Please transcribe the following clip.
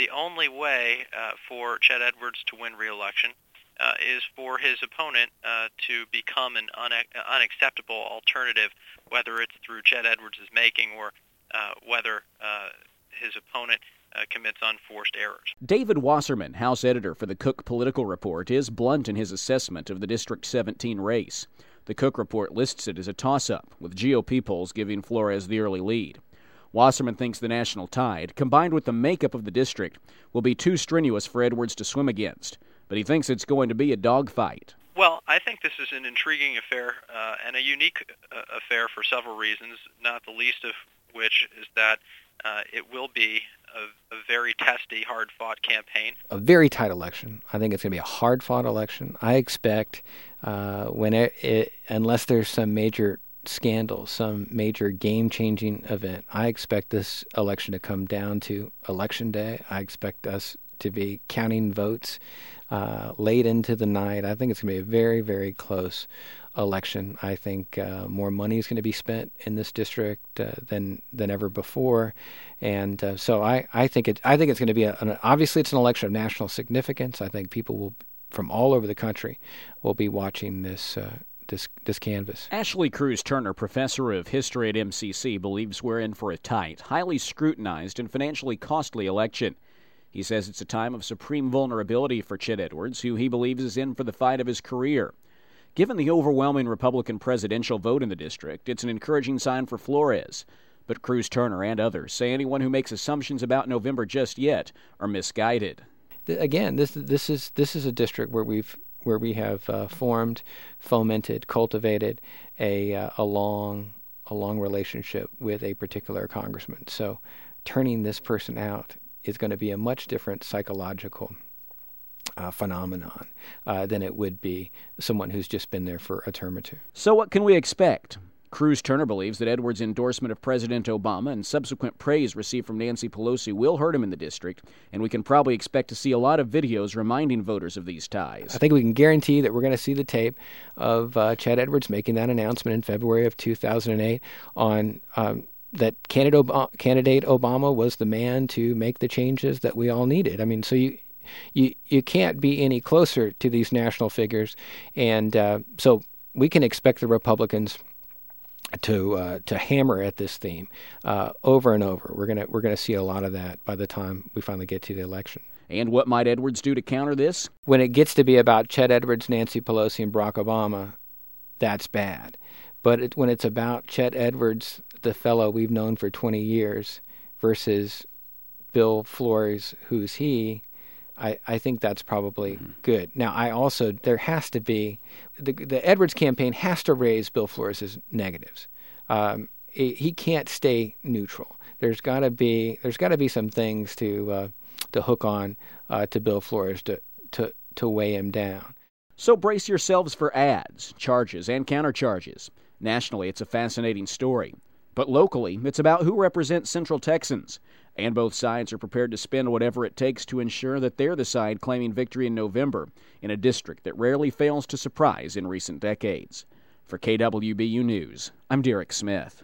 the only way uh, for Chet Edwards to win re-election uh, is for his opponent uh, to become an unacceptable alternative, whether it's through Chet Edwards' making or uh, whether uh, his opponent uh, commits unforced errors. David Wasserman, House editor for the Cook Political Report, is blunt in his assessment of the District 17 race. The Cook Report lists it as a toss up, with GOP polls giving Flores the early lead. Wasserman thinks the national tide, combined with the makeup of the district, will be too strenuous for Edwards to swim against but he thinks it's going to be a dogfight. Well, I think this is an intriguing affair uh, and a unique uh, affair for several reasons, not the least of which is that uh, it will be a, a very testy, hard-fought campaign. A very tight election. I think it's going to be a hard-fought election. I expect uh, when it, it, unless there's some major scandal, some major game-changing event, I expect this election to come down to election day. I expect us to be counting votes uh, late into the night. I think it's going to be a very, very close election. I think uh, more money is going to be spent in this district uh, than than ever before, and uh, so I, I think it I think it's going to be a, an, obviously it's an election of national significance. I think people will from all over the country will be watching this. This, this canvas. Ashley Cruz Turner, professor of history at MCC, believes we're in for a tight, highly scrutinized, and financially costly election. He says it's a time of supreme vulnerability for Chet Edwards, who he believes is in for the fight of his career. Given the overwhelming Republican presidential vote in the district, it's an encouraging sign for Flores. But Cruz Turner and others say anyone who makes assumptions about November just yet are misguided. Again, this this is this is a district where we've where we have uh, formed, fomented, cultivated a uh, a long a long relationship with a particular congressman. So, turning this person out is going to be a much different psychological uh, phenomenon uh, than it would be someone who's just been there for a term or two. So, what can we expect? Cruz Turner believes that Edwards' endorsement of President Obama and subsequent praise received from Nancy Pelosi will hurt him in the district, and we can probably expect to see a lot of videos reminding voters of these ties. I think we can guarantee that we're going to see the tape of uh, Chet Edwards making that announcement in February of 2008 on um, that candidate Obama, candidate Obama was the man to make the changes that we all needed. I mean, so you you you can't be any closer to these national figures, and uh, so we can expect the Republicans to uh, to hammer at this theme uh, over and over. We're gonna we're gonna see a lot of that by the time we finally get to the election. And what might Edwards do to counter this? When it gets to be about Chet Edwards, Nancy Pelosi, and Barack Obama, that's bad. But it, when it's about Chet Edwards, the fellow we've known for 20 years, versus Bill Flores, who's he, I, I think that's probably mm-hmm. good. Now, I also, there has to be, the, the Edwards campaign has to raise Bill Flores' negatives. Um, he, he can't stay neutral. There's got to be, there's got to be some things to, uh, to hook on uh, to Bill Flores to, to, to weigh him down. So brace yourselves for ads, charges, and countercharges. Nationally, it's a fascinating story. But locally, it's about who represents Central Texans. And both sides are prepared to spend whatever it takes to ensure that they're the side claiming victory in November in a district that rarely fails to surprise in recent decades. For KWBU News, I'm Derek Smith.